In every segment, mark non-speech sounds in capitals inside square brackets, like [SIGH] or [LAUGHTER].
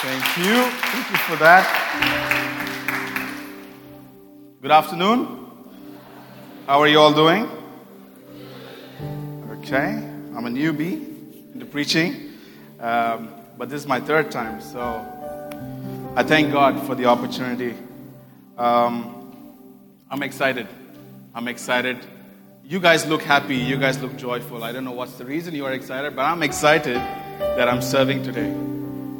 Thank you. Thank you for that. Good afternoon. How are you all doing? Okay. I'm a newbie into preaching, um, but this is my third time, so I thank God for the opportunity. Um, I'm excited. I'm excited. You guys look happy. You guys look joyful. I don't know what's the reason you are excited, but I'm excited that I'm serving today.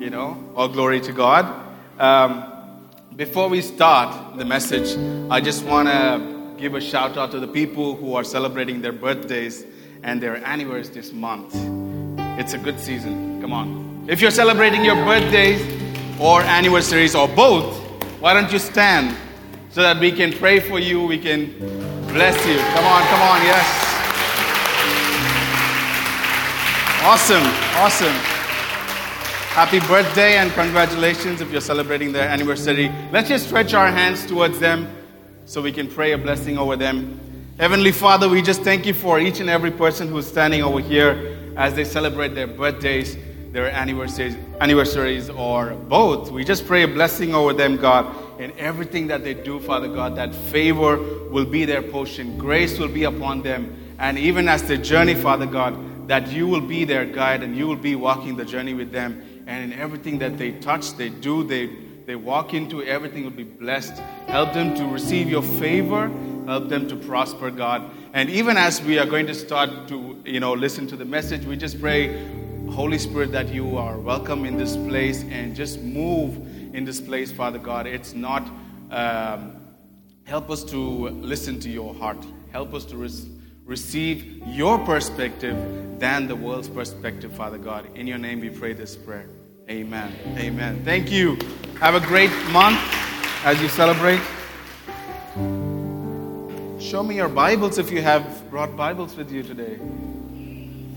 You know, all glory to God. Um, before we start the message, I just want to give a shout out to the people who are celebrating their birthdays and their anniversaries this month. It's a good season. Come on. If you're celebrating your birthdays or anniversaries or both, why don't you stand so that we can pray for you, we can bless you. Come on, come on, yes. Awesome, awesome. Happy birthday and congratulations if you're celebrating their anniversary. Let's just stretch our hands towards them so we can pray a blessing over them. Heavenly Father, we just thank you for each and every person who's standing over here as they celebrate their birthdays, their anniversaries, anniversaries or both. We just pray a blessing over them, God, in everything that they do, Father God, that favor will be their portion, grace will be upon them. And even as they journey, Father God, that you will be their guide and you will be walking the journey with them and in everything that they touch, they do, they, they walk into, everything will be blessed. Help them to receive your favor. Help them to prosper, God. And even as we are going to start to, you know, listen to the message, we just pray, Holy Spirit, that you are welcome in this place and just move in this place, Father God. It's not, um, help us to listen to your heart. Help us to receive receive your perspective than the world's perspective, Father God. In your name we pray this prayer. Amen. Amen. Thank you. Have a great month as you celebrate. Show me your Bibles if you have brought Bibles with you today.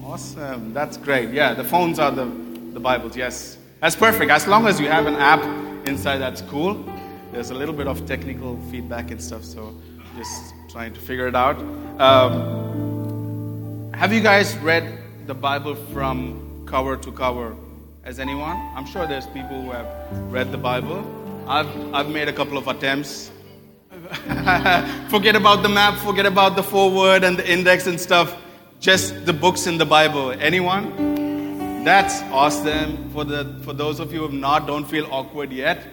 Awesome. That's great. Yeah, the phones are the, the Bibles. Yes. That's perfect. As long as you have an app inside, that's cool. There's a little bit of technical feedback and stuff, so just trying to figure it out. Um, have you guys read the Bible from cover to cover? As anyone? I'm sure there's people who have read the Bible. I've, I've made a couple of attempts. [LAUGHS] forget about the map, forget about the foreword and the index and stuff. Just the books in the Bible. Anyone? That's awesome. For, the, for those of you who have not, don't feel awkward yet.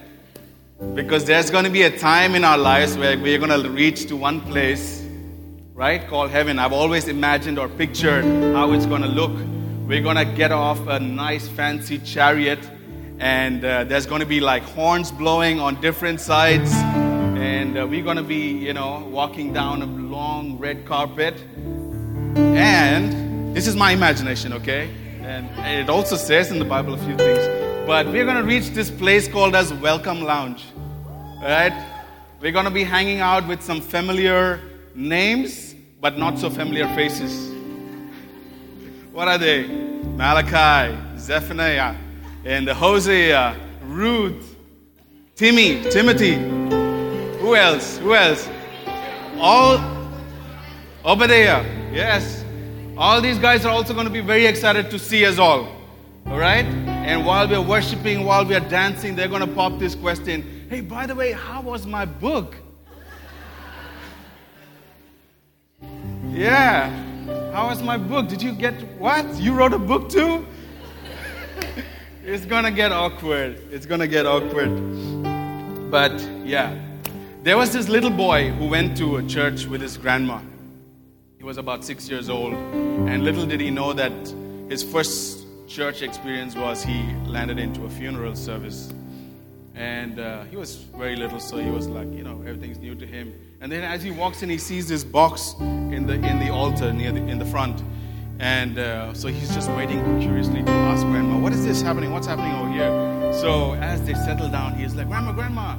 Because there's going to be a time in our lives where we're going to reach to one place, right, called heaven. I've always imagined or pictured how it's going to look. We're going to get off a nice fancy chariot, and uh, there's going to be like horns blowing on different sides, and uh, we're going to be, you know, walking down a long red carpet. And this is my imagination, okay? And it also says in the Bible a few things. But we're going to reach this place called as Welcome Lounge. Right? We're going to be hanging out with some familiar names, but not so familiar faces. What are they? Malachi, Zephaniah, and Hosea, Ruth, Timmy, Timothy. Who else? Who else? All Obadiah. Yes. All these guys are also going to be very excited to see us all. All right? And while we're worshiping, while we're dancing, they're going to pop this question Hey, by the way, how was my book? [LAUGHS] Yeah. How was my book? Did you get what? You wrote a book too? it's to get awkward. It's to get awkward. But yeah. There was this little boy who went to a church with his grandma. He was about six years old. And little did he know that his first church experience was he landed into a funeral service. And uh, he was very little, so he was like, you know, everything's new to him. And then as he walks in, he sees this box in the, in the altar near the, in the front. And uh, so he's just waiting curiously to ask Grandma, what is this happening? What's happening over here? So as they settle down, he's like, Grandma, Grandma,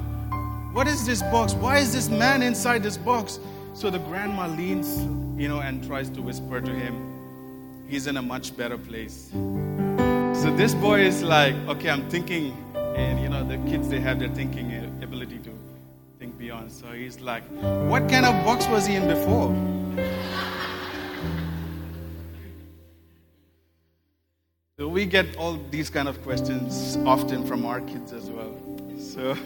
what is this box? Why is this man inside this box? So the grandma leans, you know, and tries to whisper to him, he's in a much better place. So this boy is like, okay, I'm thinking, and you know, the kids, they have their thinking ability to think beyond. So he's like, what kind of box was he in before? So we get all these kind of questions often from our kids as well. So,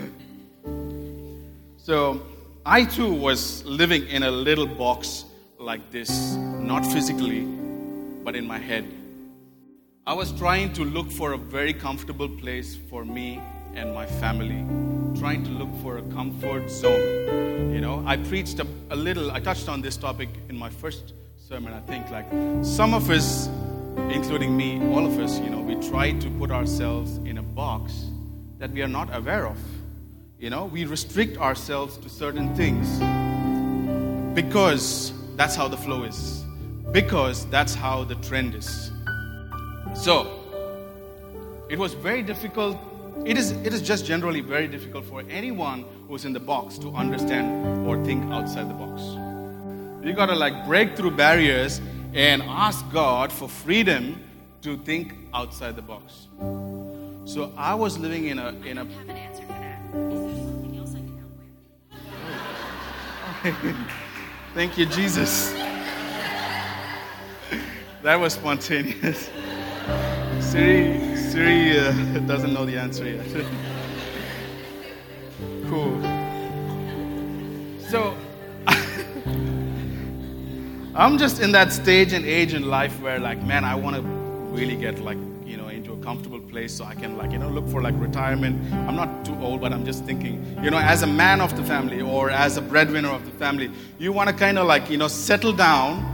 so I too was living in a little box like this, not physically, but in my head. I was trying to look for a very comfortable place for me and my family, trying to look for a comfort zone. You know, I preached a, a little, I touched on this topic in my first sermon, I think. Like some of us, including me, all of us, you know, we try to put ourselves in a box that we are not aware of. You know, we restrict ourselves to certain things because that's how the flow is, because that's how the trend is. So, it was very difficult. It is, it is just generally very difficult for anyone who's in the box to understand or think outside the box. You gotta like break through barriers and ask God for freedom to think outside the box. So I was living in a in a. have an answer for that. Is there something else I can help with? [LAUGHS] Thank you, Jesus. [LAUGHS] That was spontaneous. Siri, Siri uh, [LAUGHS] doesn't know the answer yet. [LAUGHS] cool. So, [LAUGHS] I'm just in that stage and age in life where, like, man, I want to really get, like, you know, into a comfortable place so I can, like, you know, look for, like, retirement. I'm not too old, but I'm just thinking, you know, as a man of the family or as a breadwinner of the family, you want to kind of, like, you know, settle down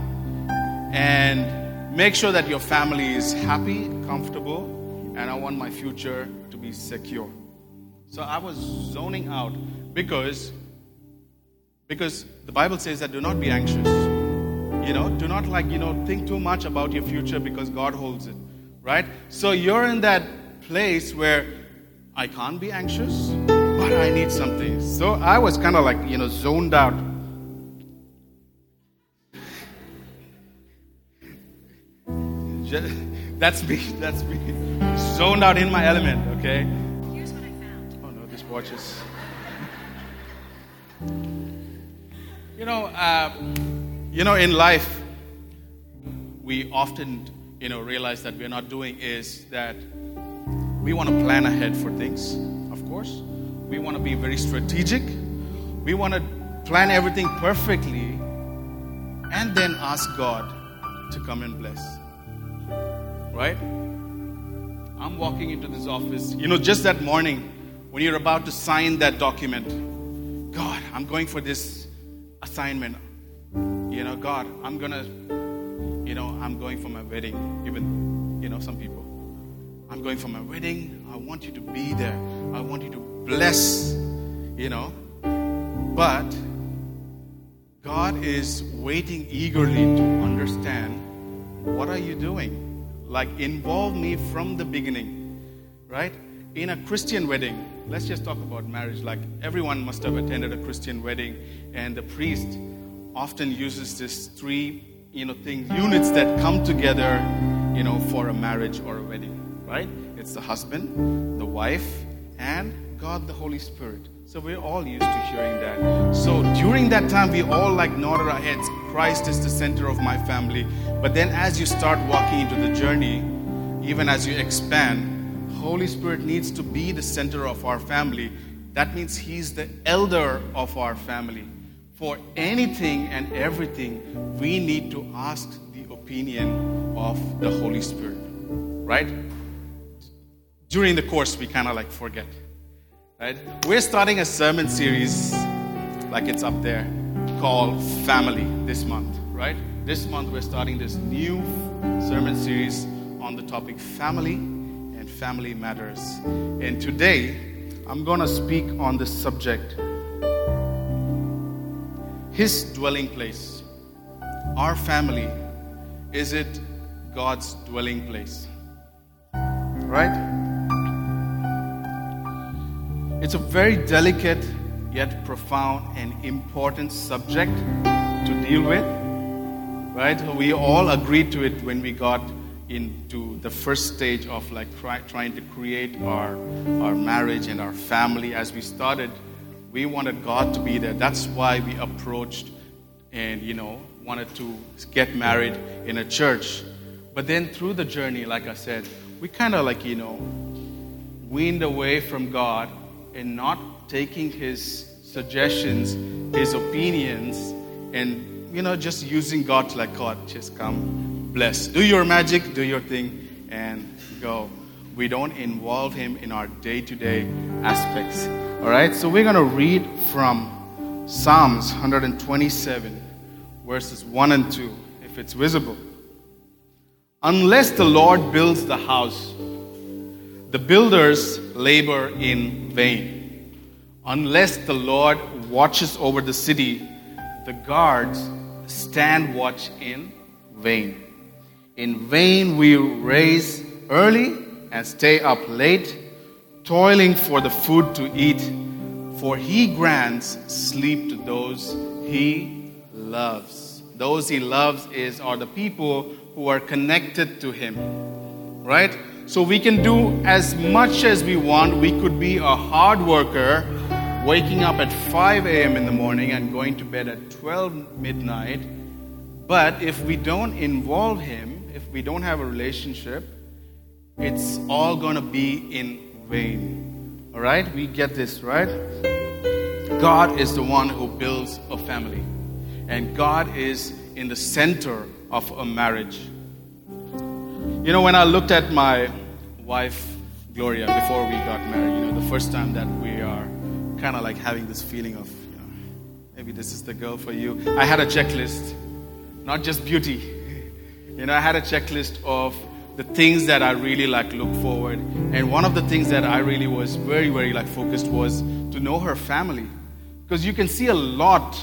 and make sure that your family is happy, comfortable, and I want my future to be secure. So I was zoning out because because the Bible says that do not be anxious. You know, do not like, you know, think too much about your future because God holds it, right? So you're in that place where I can't be anxious, but I need something. So I was kind of like, you know, zoned out. Ju- That's me. [LAUGHS] That's me. Zoned out in my element, okay? Here's what I found. Oh no, this watch is. You know, uh, you know, in life, we often, you know, realize that we're not doing is that we want to plan ahead for things. Of course, we want to be very strategic. We want to plan everything perfectly, and then ask God to come and bless. Right? I'm walking into this office. You know, just that morning when you're about to sign that document, God, I'm going for this assignment. You know, God, I'm going to, you know, I'm going for my wedding. Even, you know, some people. I'm going for my wedding. I want you to be there. I want you to bless, you know. But God is waiting eagerly to understand what are you doing? Like, involve me from the beginning, right? In a Christian wedding, let's just talk about marriage. Like, everyone must have attended a Christian wedding, and the priest often uses this three, you know, things, units that come together, you know, for a marriage or a wedding, right? It's the husband, the wife, and God the Holy Spirit. So we're all used to hearing that. So during that time, we all like nodded our heads. Christ is the center of my family. But then as you start walking into the journey, even as you expand, Holy Spirit needs to be the center of our family. That means He's the elder of our family. For anything and everything, we need to ask the opinion of the Holy Spirit. Right? During the course, we kind of like forget. Right? We're starting a sermon series, like it's up there, called Family this month, right? This month we're starting this new sermon series on the topic family and family matters. And today I'm going to speak on this subject His dwelling place. Our family, is it God's dwelling place? Right? It's a very delicate yet profound and important subject to deal with. Right? We all agreed to it when we got into the first stage of like try, trying to create our, our marriage and our family. As we started, we wanted God to be there. That's why we approached and, you know, wanted to get married in a church. But then through the journey, like I said, we kind of like, you know, weaned away from God and not taking His suggestions, His opinions, and, you know, just using God like, God, just come, bless. Do your magic, do your thing, and go. We don't involve Him in our day to day aspects. All right? So we're going to read from Psalms 127, verses 1 and 2, if it's visible. Unless the Lord builds the house, the builders labor in vain. Unless the Lord watches over the city, the guards stand watch in vain. In vain we raise early and stay up late, toiling for the food to eat, for he grants sleep to those he loves. Those he loves is are the people who are connected to him. Right? So we can do as much as we want. We could be a hard worker, waking up at 5 a.m. in the morning and going to bed at 12 midnight. But if we don't involve him, if we don't have a relationship, it's all going to be in vain. All right? We get this, right? God is the one who builds a family, and God is in the center of a marriage. You know, when I looked at my wife, Gloria, before we got married, you know, the first time that we are kind of like having this feeling of, you know, maybe this is the girl for you, I had a checklist, not just beauty. You know, I had a checklist of the things that I really like look forward. And one of the things that I really was very, very like focused was to know her family. Because you can see a lot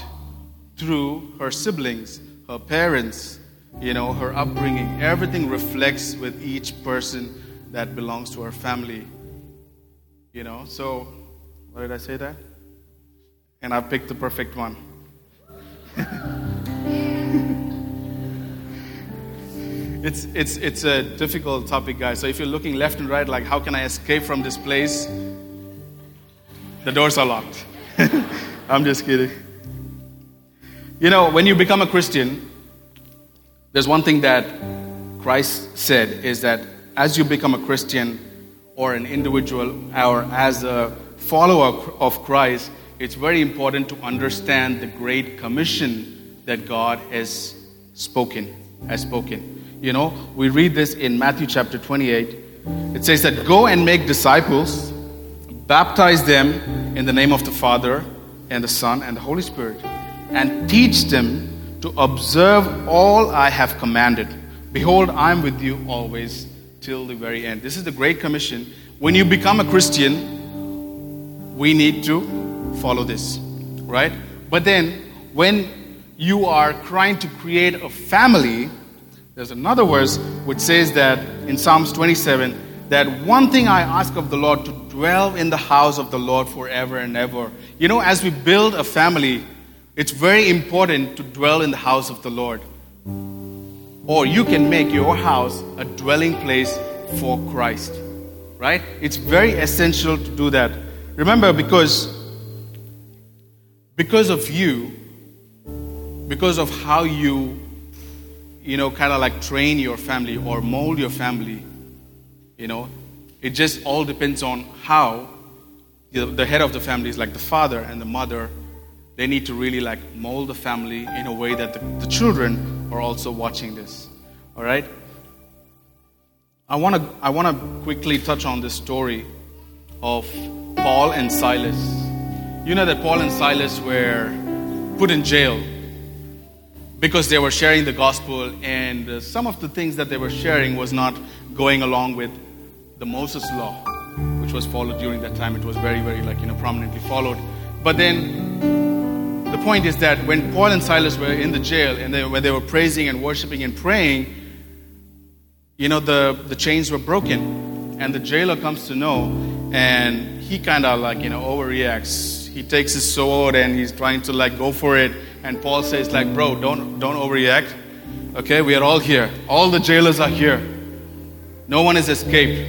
through her siblings, her parents, you know, her upbringing. Everything reflects with each person that belongs to her family. You know, so what did I say that? And I picked the perfect one. [LAUGHS] it's, it's, it's a difficult topic, guys. So if you're looking left and right, like, how can I escape from this place? The doors are locked. [LAUGHS] I'm just kidding. You know, when you become a Christian, there's one thing that Christ said is that as you become a Christian or an individual or as a follower of Christ, it's very important to understand the great commission that God has spoken, has spoken. You know, we read this in Matthew chapter 28. It says that go and make disciples, baptize them in the name of the Father and the Son and the Holy Spirit, and teach them to observe all I have commanded. Behold, I'm with you always till the very end. This is the Great Commission. When you become a Christian, we need to follow this, right? But then, when you are trying to create a family, there's another verse which says that in Psalms 27 that one thing I ask of the Lord to dwell in the house of the Lord forever and ever. You know, as we build a family, it's very important to dwell in the house of the Lord. Or you can make your house a dwelling place for Christ. Right? It's very essential to do that. Remember, because because of you, because of how you, you know, kind of like train your family or mold your family, you know, it just all depends on how the, the head of the family is like the father and the mother. They need to really like mold the family in a way that the, the children are also watching this. All right? I want to I want to quickly touch on this story of Paul and Silas. You know that Paul and Silas were put in jail because they were sharing the gospel, and uh, some of the things that they were sharing was not going along with the Moses law, which was followed during that time. It was very, very like you know prominently followed. But then the point is that when Paul and Silas were in the jail and they, when they were praising and worshiping and praying, you know the the chains were broken, and the jailer comes to know, and he kind of like you know overreacts. He takes his sword and he's trying to like go for it. And paul says like bro don't don't overreact. Okay we are all here. All the jailers are here. No one has escaped.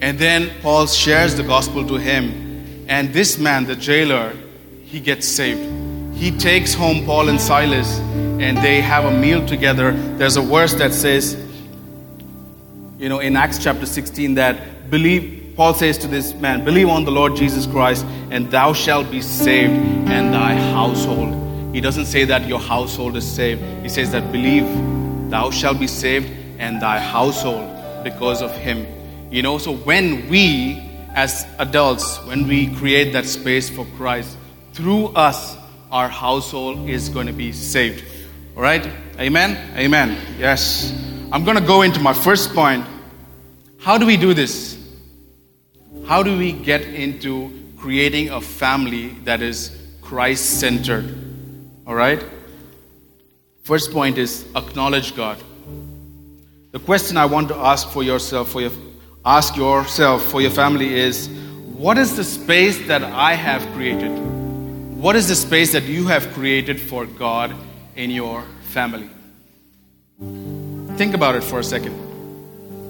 And then paul shares the gospel to him. And this man the jailer he gets saved he takes home paul and silas and they have a meal together there's a verse that says you know, in Acts chapter 16 that believe, Paul says to this man, believe on the Lord Jesus Christ and thou shalt be saved and thy household. He doesn't say that your household is saved. He says that believe thou shalt be saved and thy household because of him. You know, so when we as adults, when we create that space for Christ, through us, our household is going to be saved. All right? Amen? Amen. Yes. I'm going to go into my first point. How do we do this? How do we get into creating a family that is Christ centered? All right? First point is acknowledge God. The question I want to ask for yourself, for your, ask yourself, for your family is what is the space that I have created? What is the space that you have created for God in your family? Think about it for a second.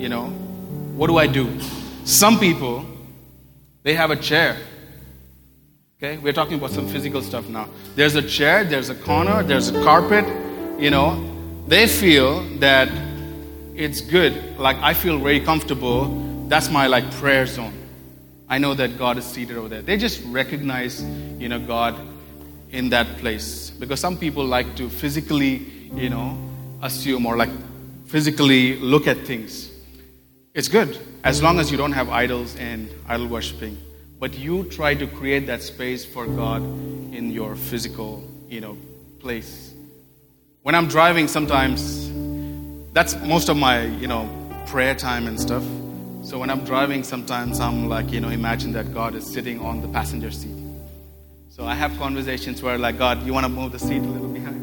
You know, what do I do? Some people, they have a chair. Okay, we're talking about some physical stuff now. There's a chair, there's a corner, there's a carpet. You know, they feel that it's good. Like I feel very comfortable. That's my like prayer zone. I know that God is seated over there. They just recognize, you know, God in that place because some people like to physically, you know, assume or like physically look at things. It's good as long as you don't have idols and idol worshiping. But you try to create that space for God in your physical, you know, place. When I'm driving, sometimes that's most of my, you know, prayer time and stuff. So when I'm driving, sometimes I'm like, you know, imagine that God is sitting on the passenger seat. So I have conversations where, like, God, you want to move the seat a little behind?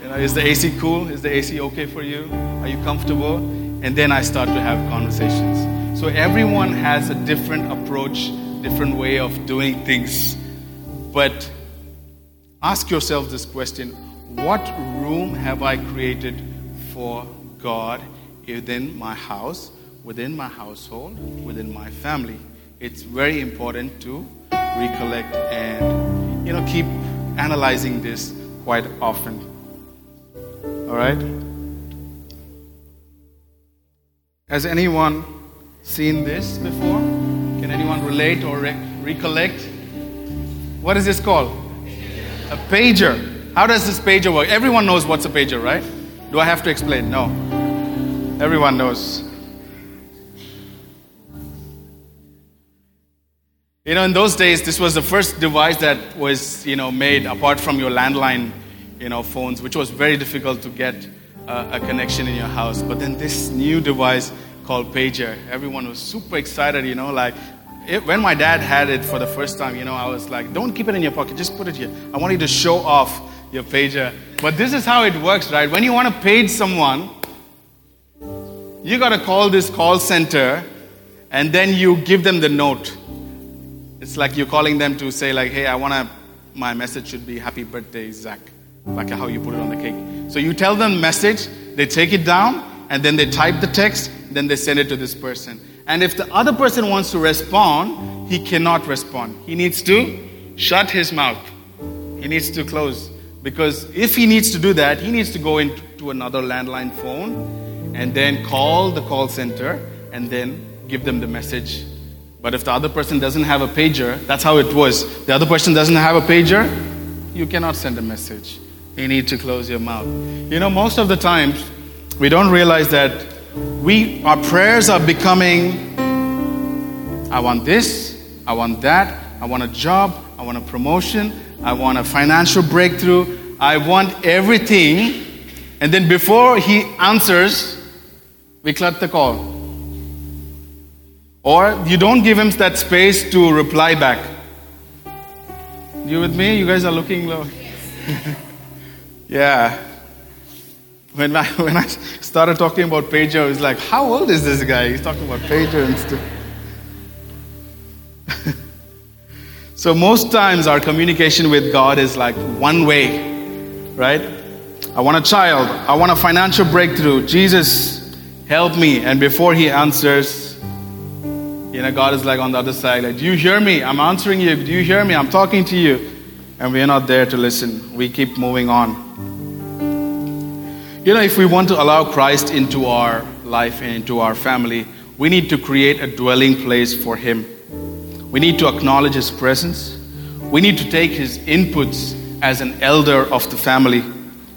You know, is the AC cool? Is the AC okay for you? Are you comfortable? And then I start to have conversations. So everyone has a different approach, different way of doing things. But ask yourself this question What room have I created for God within my house, within my household, within my family? It's very important to recollect and you know keep analyzing this quite often. All right? Has anyone seen this before? Can anyone relate or re- recollect? What is this called? A pager. How does this pager work? Everyone knows what's a pager, right? Do I have to explain? No. Everyone knows. You know, in those days, this was the first device that was, you know, made apart from your landline, you know, phones, which was very difficult to get uh, a connection in your house. But then this new device called pager, everyone was super excited, you know, like it, when my dad had it for the first time, you know, I was like, don't keep it in your pocket, just put it here. I want you to show off your pager. But this is how it works, right? When you want to page someone, you got to call this call center and then you give them the note. It's like you're calling them to say, like, hey, I want to, my message should be happy birthday, Zach. Like how you put it on the cake. So you tell them message, they take it down, and then they type the text, then they send it to this person. And if the other person wants to respond, he cannot respond. He needs to shut his mouth. He needs to close. Because if he needs to do that, he needs to go into another landline phone and then call the call center and then give them the message. But if the other person doesn't have a pager, that's how it was. The other person doesn't have a pager, you cannot send a message. You need to close your mouth. You know, most of the times we don't realize that we our prayers are becoming I want this, I want that, I want a job, I want a promotion, I want a financial breakthrough, I want everything. And then before he answers, we cut the call. Or you don't give him that space to reply back. You with me? You guys are looking low. [LAUGHS] yeah. When I, [LAUGHS] when I started talking about I was like, how old is this guy? He's talking about pager and stuff. [LAUGHS] so most times our communication with God is like one way, right? I want a child. I want a financial breakthrough. Jesus, help me. And before he answers, you know, God is like on the other side, like, do you hear me? I'm answering you. Do you hear me? I'm talking to you. And we're not there to listen. We keep moving on. You know, if we want to allow Christ into our life and into our family, we need to create a dwelling place for Him. We need to acknowledge His presence. We need to take His inputs as an elder of the family,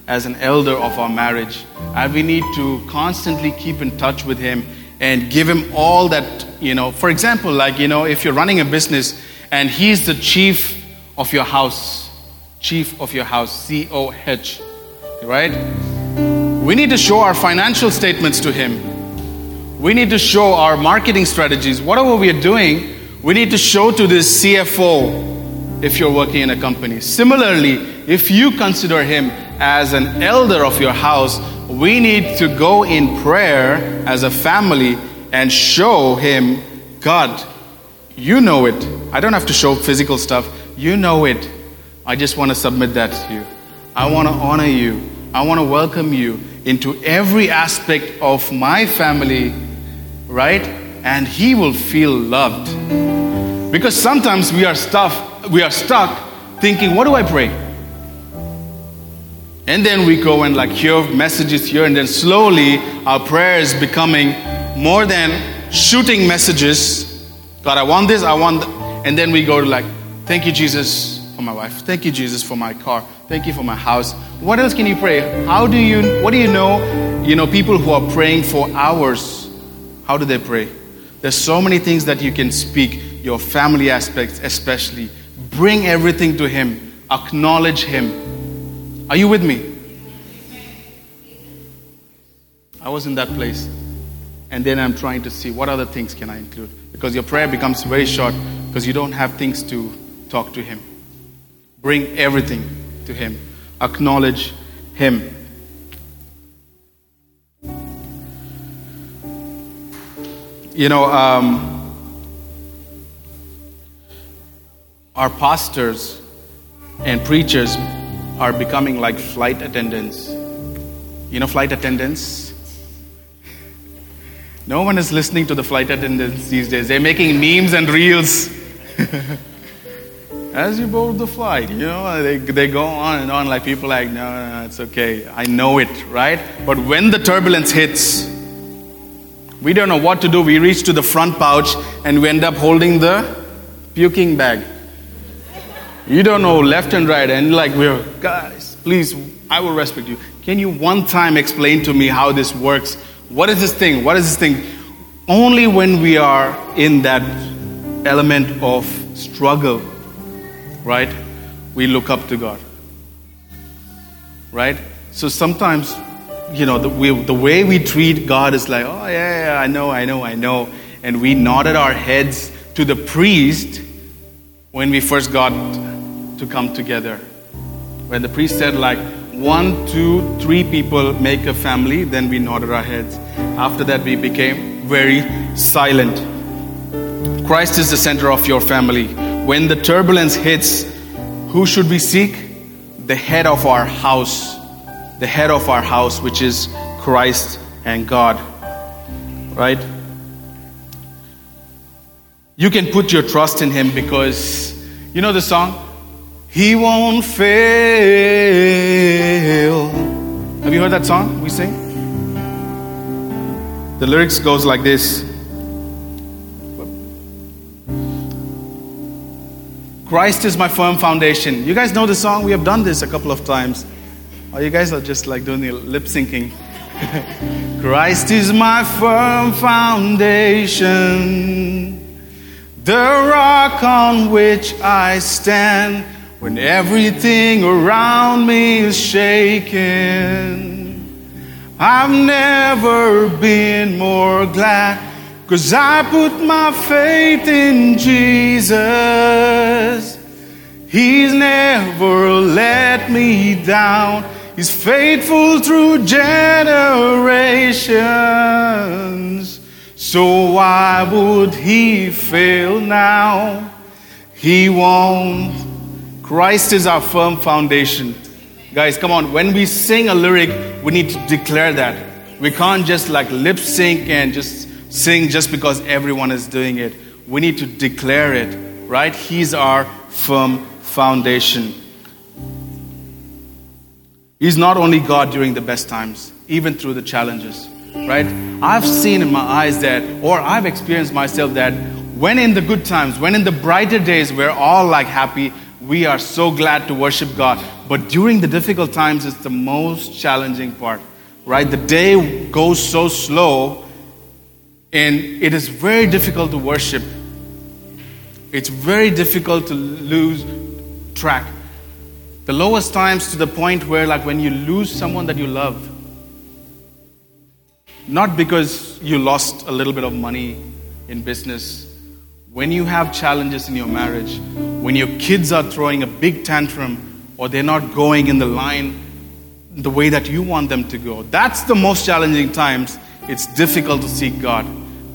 as an elder of our marriage. And we need to constantly keep in touch with Him and give Him all that, you know. For example, like, you know, if you're running a business and He's the chief of your house, chief of your house, C O H, right? We need to show our financial statements to Him. We need to show our marketing strategies. Whatever we are doing, we need to show to this CFO if you're working in a company. Similarly, if you consider Him as an elder of your house, we need to go in prayer as a family and show Him, God, you know it. I don't have to show physical stuff. You know it. I just want to submit that to you. I want to honor you. I want to welcome you into every aspect of my family, right? And he will feel loved. Because sometimes we are stuck, we are stuck thinking, what do I pray? And then we go and like hear messages here, and then slowly our prayer is becoming more than shooting messages. God, I want this, I want, th-. and then we go to like, thank you, Jesus, for my wife. Thank you, Jesus, for my car. Thank you for my house. What else can you pray? How do you, what do you know? You know, people who are praying for hours, how do they pray? There's so many things that you can speak, your family aspects especially. Bring everything to Him, acknowledge Him. Are you with me? I was in that place. And then I'm trying to see what other things can I include. Because your prayer becomes very short because you don't have things to talk to Him. Bring everything to Him, acknowledge Him. You know, um, our pastors and preachers are becoming like flight attendants. You know, flight attendants? No one is listening to the flight attendants these days. They're making memes and reels. [LAUGHS] As you board the flight, you know, they, they go on and on like people like, no, no, no, it's okay. I know it, right? But when the turbulence hits, we don't know what to do. We reach to the front pouch and we end up holding the puking bag. You don't know left and right, and like we're guys, please, I will respect you. Can you one time explain to me how this works? What is this thing? What is this thing? Only when we are in that element of struggle, right? We look up to God. Right? So sometimes, you know, the, we, the way we treat God is like, oh, yeah, yeah, I know, I know, I know. And we nodded our heads to the priest when we first got to come together. When the priest said, like, one, two, three people make a family, then we nodded our heads. After that, we became very silent. Christ is the center of your family. When the turbulence hits, who should we seek? The head of our house. The head of our house, which is Christ and God. Right? You can put your trust in Him because, you know the song? He won't fail. Have you heard that song we sing? The lyrics goes like this. Christ is my firm foundation. You guys know the song? We have done this a couple of times. Or you guys are just like doing the lip syncing. [LAUGHS] Christ is my firm foundation, the rock on which I stand when everything around me is shaking. I've never been more glad because I put my faith in Jesus. He's never let me down. He's faithful through generations. So why would he fail now? He won't. Christ is our firm foundation. Guys, come on. When we sing a lyric, we need to declare that. We can't just like lip sync and just sing just because everyone is doing it. We need to declare it, right? He's our firm foundation. He's not only God during the best times, even through the challenges, right? I've seen in my eyes that, or I've experienced myself that when in the good times, when in the brighter days, we're all like happy, we are so glad to worship God. But during the difficult times, it's the most challenging part, right? The day goes so slow, and it is very difficult to worship. It's very difficult to lose track. The lowest times to the point where, like, when you lose someone that you love, not because you lost a little bit of money in business, when you have challenges in your marriage, when your kids are throwing a big tantrum or they're not going in the line the way that you want them to go, that's the most challenging times. It's difficult to seek God.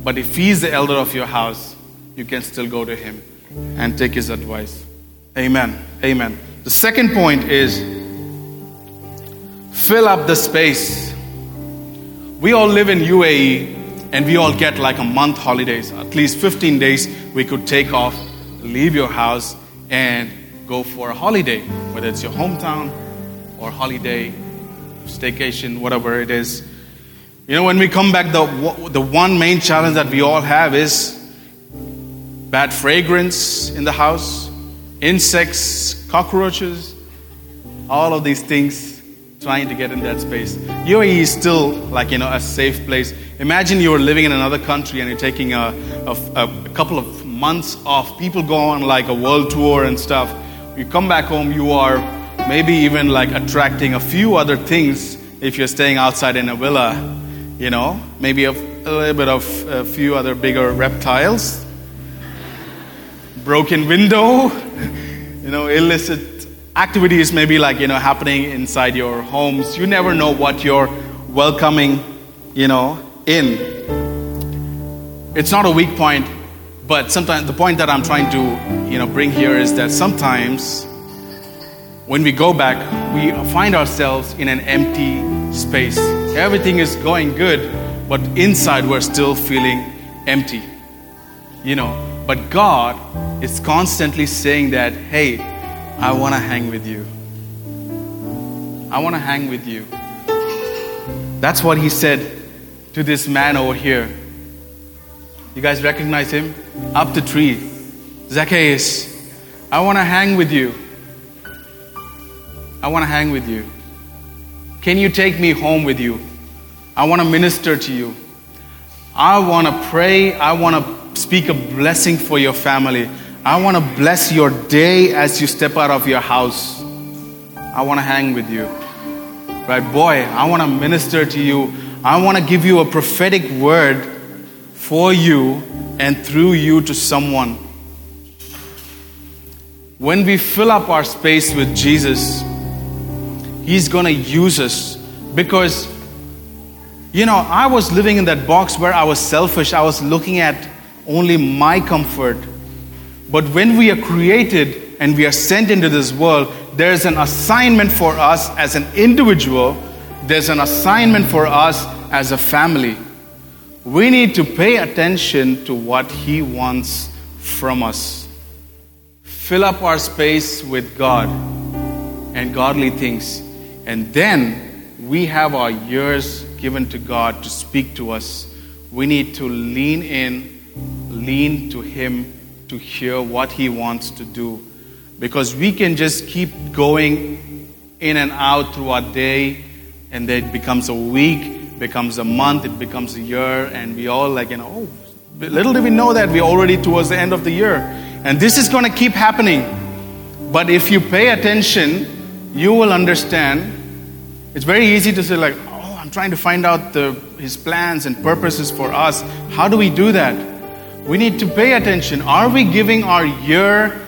But if He's the elder of your house, you can still go to Him and take His advice. Amen. Amen. The second point is fill up the space. We all live in UAE and we all get like a month holidays, at least 15 days we could take off, leave your house and go for a holiday, whether it's your hometown or holiday, staycation, whatever it is. You know, when we come back, the, the one main challenge that we all have is bad fragrance in the house, insects, cockroaches, all of these things trying to get in that space. UAE is still like, you know, a safe place. Imagine you're living in another country and you're taking a, a, a couple of months off. People go on like a world tour and stuff. You come back home, you are maybe even like attracting a few other things if you're staying outside in a villa, you know, maybe a, a little bit of a few other bigger reptiles, broken window, [LAUGHS] you know, illicit activities maybe like, you know, happening inside your homes. You never know what you're welcoming, you know, in. It's not a weak point, but sometimes the point that I'm trying to, you know, bring here is that sometimes when we go back, we find ourselves in an empty space. Everything is going good, but inside we're still feeling empty. You know, but God is constantly saying that, hey, I want to hang with you. I want to hang with you. That's what he said to this man over here. You guys recognize him? Up the tree. Zacchaeus, I want to hang with you. I want to hang with you. Can you take me home with you? I want to minister to you. I want to pray. I want to speak a blessing for your family. I want to bless your day as you step out of your house. I want to hang with you. Right, boy, I want to minister to you. I want to give you a prophetic word for you and through you to someone. When we fill up our space with Jesus, He's going to use us because, you know, I was living in that box where I was selfish. I was looking at only my comfort. But when we are created and we are sent into this world, there's an assignment for us as an individual, there's an assignment for us as a family. We need to pay attention to what He wants from us. Fill up our space with God and godly things. And then we have our ears given to God to speak to us. We need to lean in, lean to Him to hear what He wants to do. Because we can just keep going in and out through our day, and then it becomes a week, becomes a month, it becomes a year, and we all like, you know, oh, little do we know that we're already towards the end of the year. And this is going to keep happening. But if you pay attention, you will understand. It's very easy to say, like, oh, I'm trying to find out the, his plans and purposes for us. How do we do that? We need to pay attention. Are we giving our ear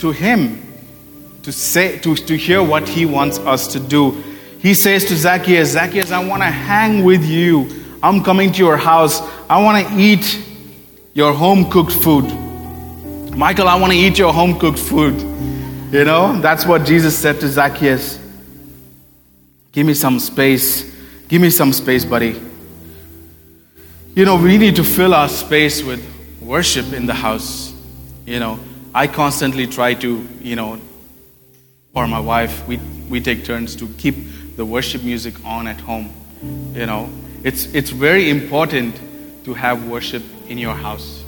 to him to say to, to hear what he wants us to do? He says to Zacchaeus, Zacchaeus, I want to hang with you. I'm coming to your house. I want to eat your home cooked food. Michael, I want to eat your home cooked food. You know, that's what Jesus said to Zacchaeus. Give me some space. Give me some space, buddy. You know, we need to fill our space with worship in the house. You know, I constantly try to, you know, or my wife, we, we take turns to keep the worship music on at home, you know. it's, it's very important to have worship in your house.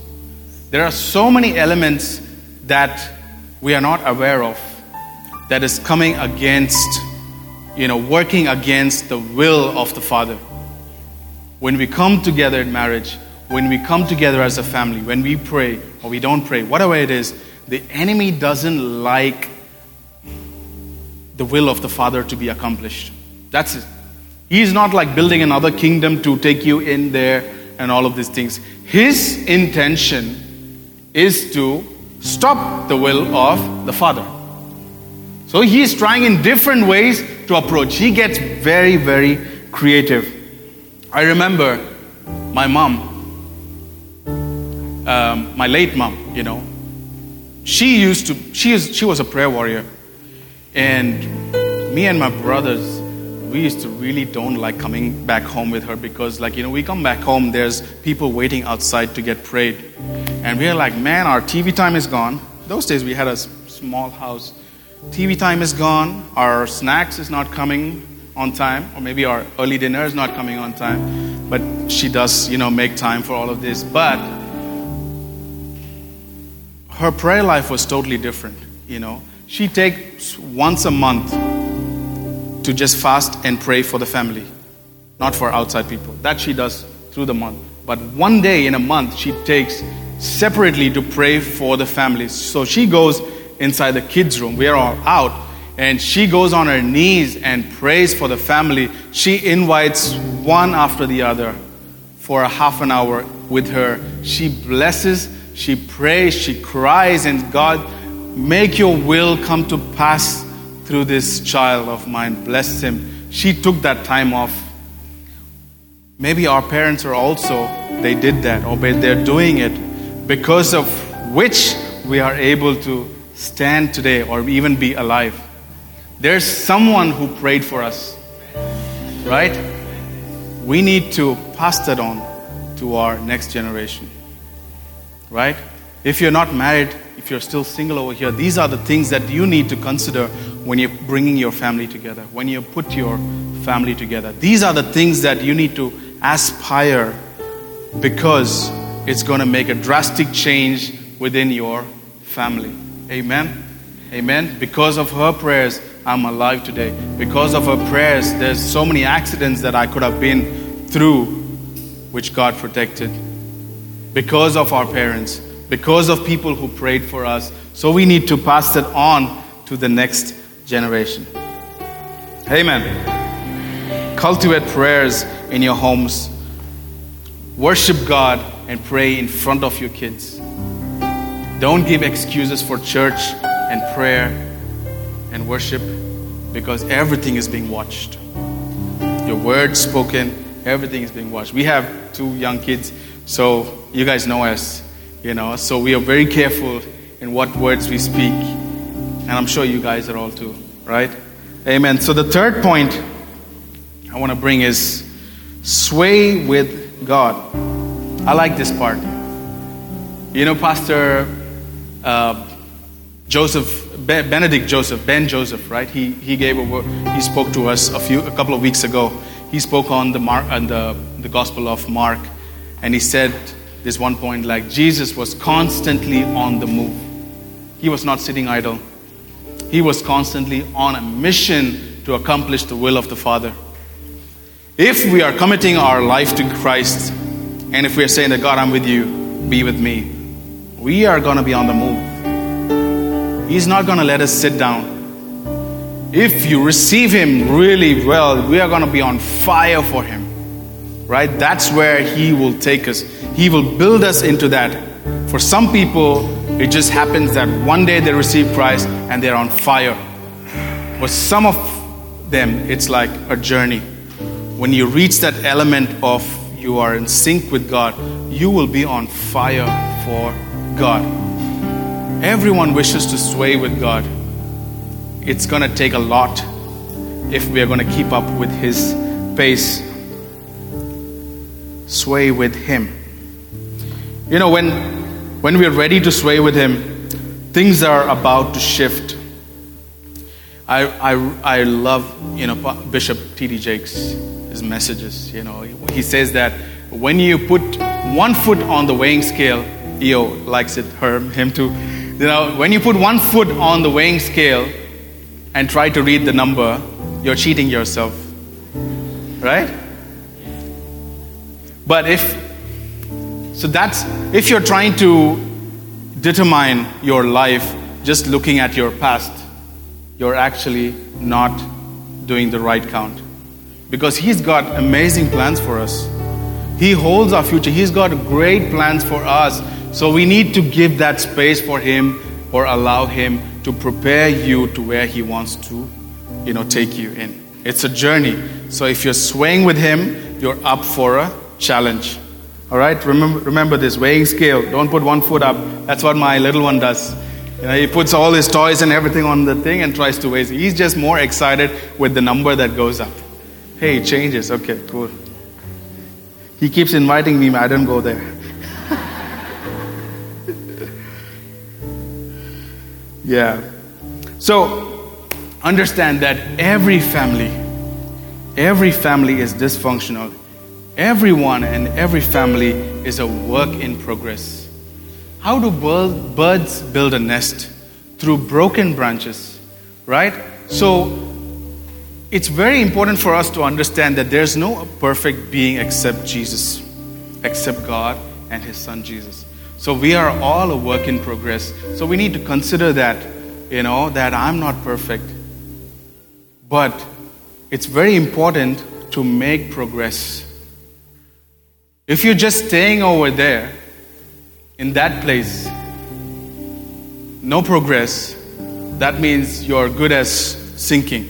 There are so many elements that we are not aware of that is coming against, you know, working against the will of the Father. When we come together in marriage, when we come together as a family, when we pray or we don't pray, whatever it is, the enemy doesn't like the will of the Father to be accomplished. That's it. He's not like building another kingdom to take you in there and all of these things. His intention is to stop the will of the Father. So he's trying in different ways to approach. He gets very, very creative. I remember my mom, um, my late mom, you know, she used to, she, is, she was a prayer warrior. And me and my brothers, we used to really don't like coming back home with her because, like, you know, we come back home, there's people waiting outside to get prayed. And we're like, man, our TV time is gone. Those days we had a small house. TV time is gone, our snacks is not coming on time, or maybe our early dinner is not coming on time. But she does, you know, make time for all of this. But her prayer life was totally different, you know. She takes once a month to just fast and pray for the family, not for outside people. That she does through the month. But one day in a month, she takes separately to pray for the family. So she goes inside the kids' room. We are all out. And she goes on her knees and prays for the family. She invites one after the other for a half an hour with her. She blesses, she prays, she cries, and God, make your will come to pass through this child of mine. Bless him. She took that time off. Maybe our parents are also, they did that, or they're doing it because of which we are able to stand today or even be alive. There's someone who prayed for us, right? We need to pass that on to our next generation, right? If you're not married, if you're still single over here, these are the things that you need to consider when you're bringing your family together, when you put your family together. These are the things that you need to aspire because it's going to make a drastic change within your family. Amen. Amen. Because of her prayers, I'm alive today. Because of her prayers, there's so many accidents that I could have been through, which God protected. Because of our parents, because of people who prayed for us. So we need to pass that on to the next generation. Amen. Cultivate prayers in your homes. Worship God and pray in front of your kids. Don't give excuses for church and prayer and worship because everything is being watched. Your words spoken, everything is being watched. We have two young kids, so you guys know us, you know, so we are very careful in what words we speak. And I'm sure you guys are all too, right? Amen. So the third point I want to bring is sway with God. I like this part. You know, Pastor uh, Joseph, Benedict Joseph, Ben Joseph, right? He, he gave a he spoke to us a few, a couple of weeks ago. He spoke on the Mark, on the, the Gospel of Mark, and he said this one point like Jesus was constantly on the move. He was not sitting idle. He was constantly on a mission to accomplish the will of the Father. If we are committing our life to Christ, and if we are saying that God, I'm with you, be with me, we are going to be on the move. He's not going to let us sit down. If you receive Him really well, we are going to be on fire for Him. Right? That's where He will take us. He will build us into that. For some people, it just happens that one day they receive Christ and they're on fire. For some of them, it's like a journey. When you reach that element of you are in sync with God, you will be on fire for God. Everyone wishes to sway with God. It's going to take a lot if we are going to keep up with His pace. Sway with Him. You know, when, when we are ready to sway with Him, things are about to shift. I, I, I love, you know, Bishop T.D. Jakes. his messages. You know, he says that when you put one foot on the weighing scale, EO likes it, her, him too. You know, when you put one foot on the weighing scale and try to read the number, you're cheating yourself. Right? But if, so that's, if you're trying to determine your life just looking at your past, you're actually not doing the right count. Because He's got amazing plans for us. He holds our future. He's got great plans for us. So we need to give that space for Him or allow Him to prepare you to where He wants to, you know, take you in. It's a journey. So if you're swaying with Him, you're up for a challenge. All right? Remember, remember this weighing scale. Don't put one foot up. That's what my little one does. You know, he puts all his toys and everything on the thing and tries to weigh. He's just more excited with the number that goes up. Hey, it changes. Okay, cool. He keeps inviting me. I don't go there. Yeah. So, understand that every family, every family is dysfunctional. Everyone and every family is a work in progress. How do birds build a nest? Through broken branches, right? So, it's very important for us to understand that there's no perfect being except Jesus, except God and His Son Jesus. So we are all a work in progress. So we need to consider that, you know, that I'm not perfect. But it's very important to make progress. If you're just staying over there, in that place, no progress, that means you're good as sinking.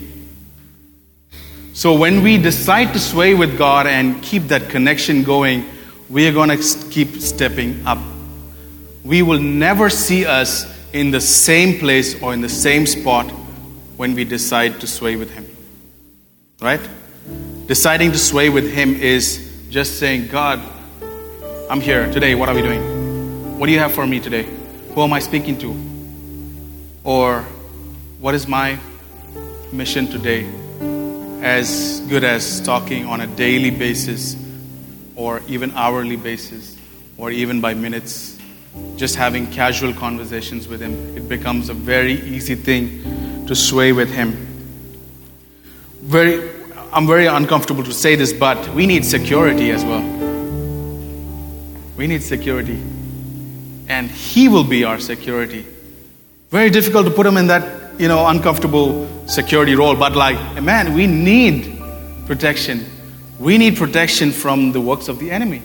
So when we decide to sway with God and keep that connection going, we are going to keep stepping up. We will never see us in the same place or in the same spot when we decide to sway with Him. Right? Deciding to sway with Him is just saying, God, I'm here today. What are we doing? What do you have for me today? Who am I speaking to? Or what is my mission today? as good as talking on a daily basis or even hourly basis or even by minutes just having casual conversations with him it becomes a very easy thing to sway with him very i'm very uncomfortable to say this but we need security as well we need security and he will be our security very difficult to put him in that you know, uncomfortable security role, but like, man, we need protection. We need protection from the works of the enemy.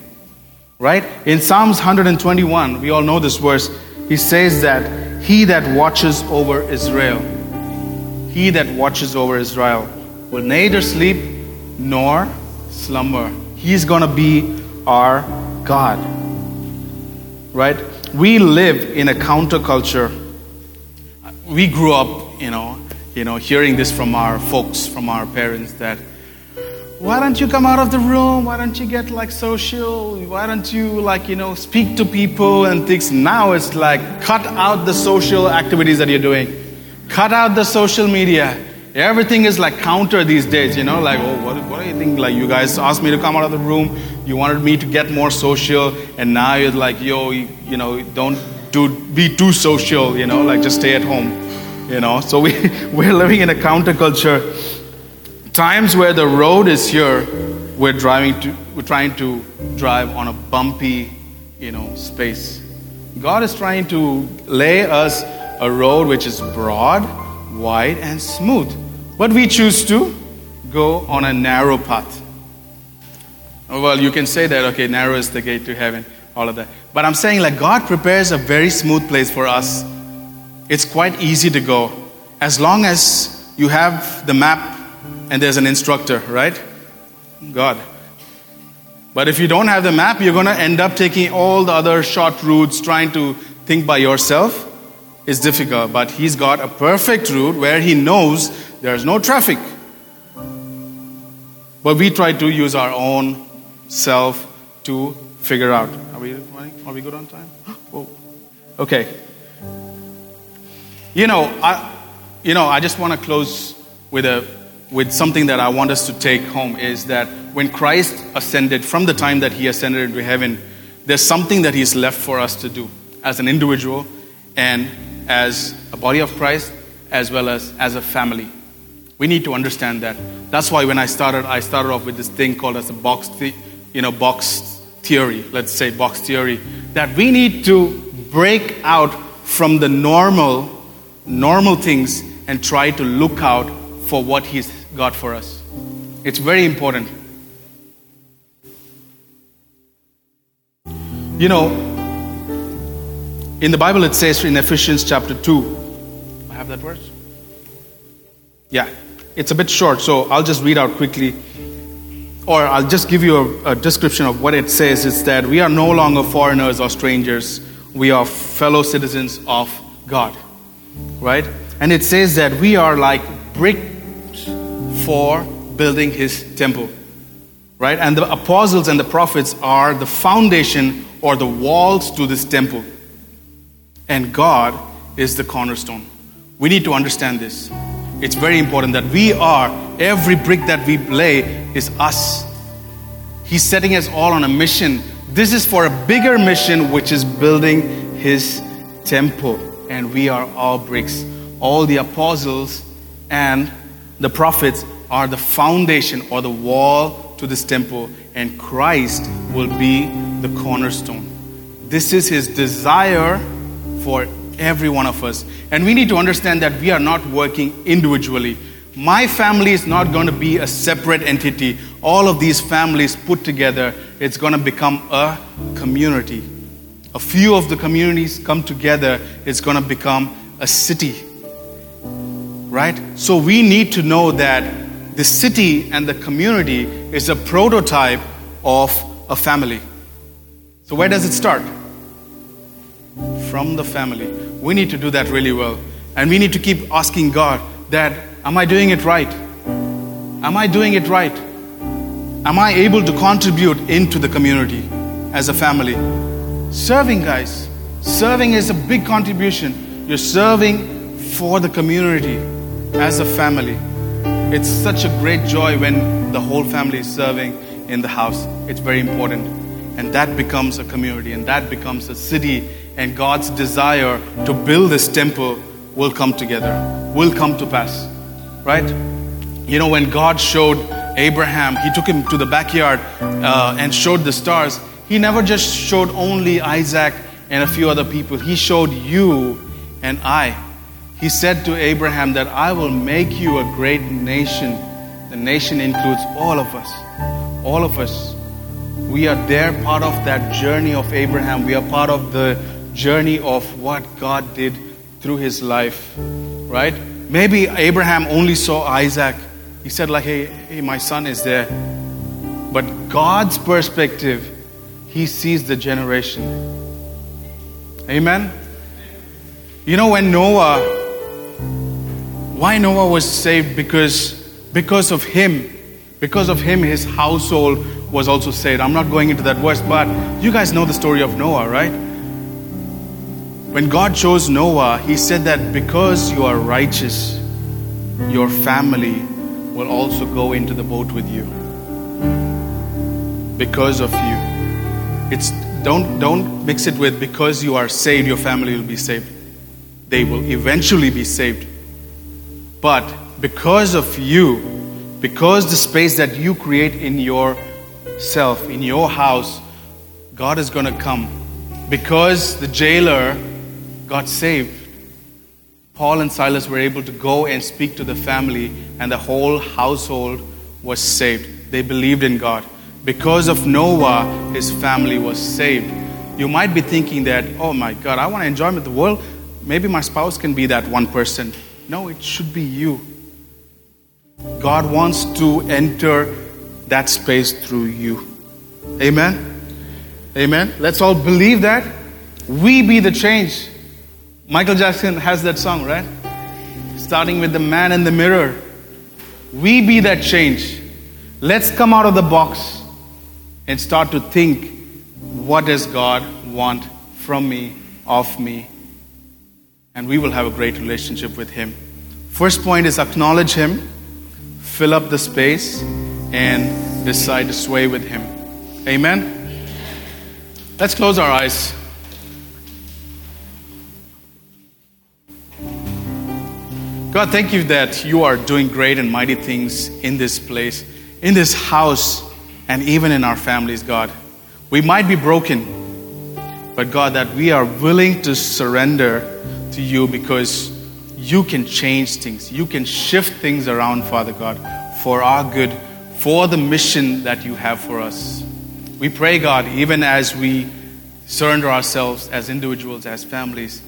Right? In Psalms 121, we all know this verse, he says that he that watches over Israel, he that watches over Israel will neither sleep nor slumber. He's going to be our God. Right? We live in a counterculture. We grew up you know, you know, hearing this from our folks, from our parents, that why don't you come out of the room? Why don't you get like social? Why don't you like, you know, speak to people and things? Now it's like cut out the social activities that you're doing. Cut out the social media. Everything is like counter these days, you know, like, oh, what, what do you think? Like, you guys asked me to come out of the room. You wanted me to get more social. And now you're like, yo, you, you know, don't do, be too social, you know, like just stay at home. You know, so we, [LAUGHS] we're living in a counterculture. Times where the road is here, we're driving to, we're trying to drive on a bumpy, you know, space. God is trying to lay us a road which is broad, wide, and smooth. But we choose to go on a narrow path. Oh, well, you can say that, okay, narrow is the gate to heaven, all of that. But I'm saying, like, God prepares a very smooth place for us it's quite easy to go as long as you have the map and there's an instructor, right? God. But if you don't have the map, you're going to end up taking all the other short routes, trying to think by yourself. It's difficult, but He's got a perfect route where He knows there's no traffic. But we try to use our own self to figure out. Are we running? Are we good on time? [GASPS] Whoa. Okay. You know, I, you know, I just want to close with a with something that I want us to take home is that when Christ ascended, from the time that he ascended into heaven, there's something that he's left for us to do as an individual and as a body of Christ, as well as as a family. We need to understand that. That's why when I started, I started off with this thing called as a box, the, you know, box theory. Let's say box theory. That we need to break out from the normal, normal things and try to look out for what He's got for us. It's very important. You know, in the Bible it says in Ephesians chapter 2, I have that verse? Yeah, it's a bit short, so I'll just read out quickly. Or I'll just give you a, a description of what it says. It's that we are no longer foreigners or strangers, we are fellow citizens of God. Right? And it says that we are like bricks for building his temple. Right? And the apostles and the prophets are the foundation or the walls to this temple. And God is the cornerstone. We need to understand this. It's very important that we are, every brick that we lay is us. He's setting us all on a mission. This is for a bigger mission, which is building His temple. And we are all bricks. All the apostles and the prophets are the foundation or the wall to this temple, and Christ will be the cornerstone. This is His desire for every one of us. And we need to understand that we are not working individually. My family is not going to be a separate entity. All of these families put together, it's going to become a community. A few of the communities come together, it's going to become a city. Right? So we need to know that the city and the community is a prototype of a family. So where does it start? From the family. We need to do that really well. And we need to keep asking God that, am I doing it right? Am I doing it right? Am I able to contribute into the community as a family? Serving, guys. Serving is a big contribution. You're serving for the community as a family. It's such a great joy when the whole family is serving in the house. It's very important. And that becomes a community, and that becomes a city, and God's desire to build this temple will come together, will come to pass. Right? You know, when God showed Abraham, he took him to the backyard uh, and showed the stars. He never just showed only Isaac and a few other people, he showed you and I. He said to Abraham that I will make you a great nation. The nation includes all of us. All of us. We are there, part of that journey of Abraham. We are part of the journey of what God did through his life. Right? Maybe Abraham only saw Isaac. He said, like, hey, hey, my son is there. But God's perspective, he sees the generation. Amen? You know, when Noah, why Noah was saved? Because, because of him. Because of him, his household was also saved. I'm not going into that verse, but you guys know the story of Noah, right? When God chose Noah, he said that because you are righteous, your family will also go into the boat with you. Because of you. It's don't don't mix it with because you are saved, your family will be saved. They will eventually be saved. But because of you, because the space that you create in yourself, in your house, God is going to come. Because the jailer got saved, Paul and Silas were able to go and speak to the family, and the whole household was saved. They believed in God. Because of Noah, his family was saved. You might be thinking that, oh my God, I want to enjoy the world. Maybe my spouse can be that one person. No, it should be you. God wants to enter that space through you. Amen? Amen? Let's all believe that. We be the change. Michael Jackson has that song, right? Starting with the man in the mirror. We be that change. Let's come out of the box and start to think what does God want from me, of me, and we will have a great relationship with Him. First point is acknowledge Him. fill up the space and decide to sway with Him. Amen? Let's close our eyes. God, thank you that you are doing great and mighty things in this place, in this house, and even in our families, God. We might be broken, but God, that we are willing to surrender to you because you can change things. You can shift things around, Father God, for our good, for the mission that you have for us. We pray, God, even as we surrender ourselves as individuals, as families,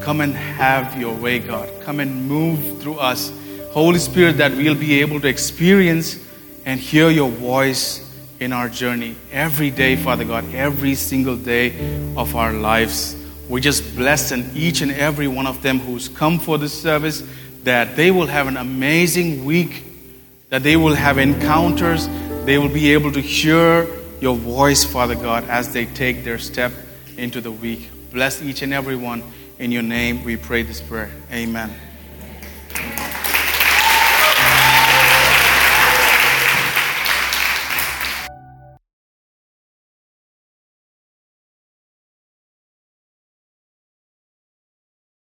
come and have your way, God. Come and move through us. Holy Spirit, that we'll be able to experience and hear your voice in our journey every day, Father God, every single day of our lives. We just bless and each and every one of them who's come for this service that they will have an amazing week, that they will have encounters, they will be able to hear your voice, Father God, as they take their step into the week. Bless each and every one. In your name, we pray this prayer. Amen.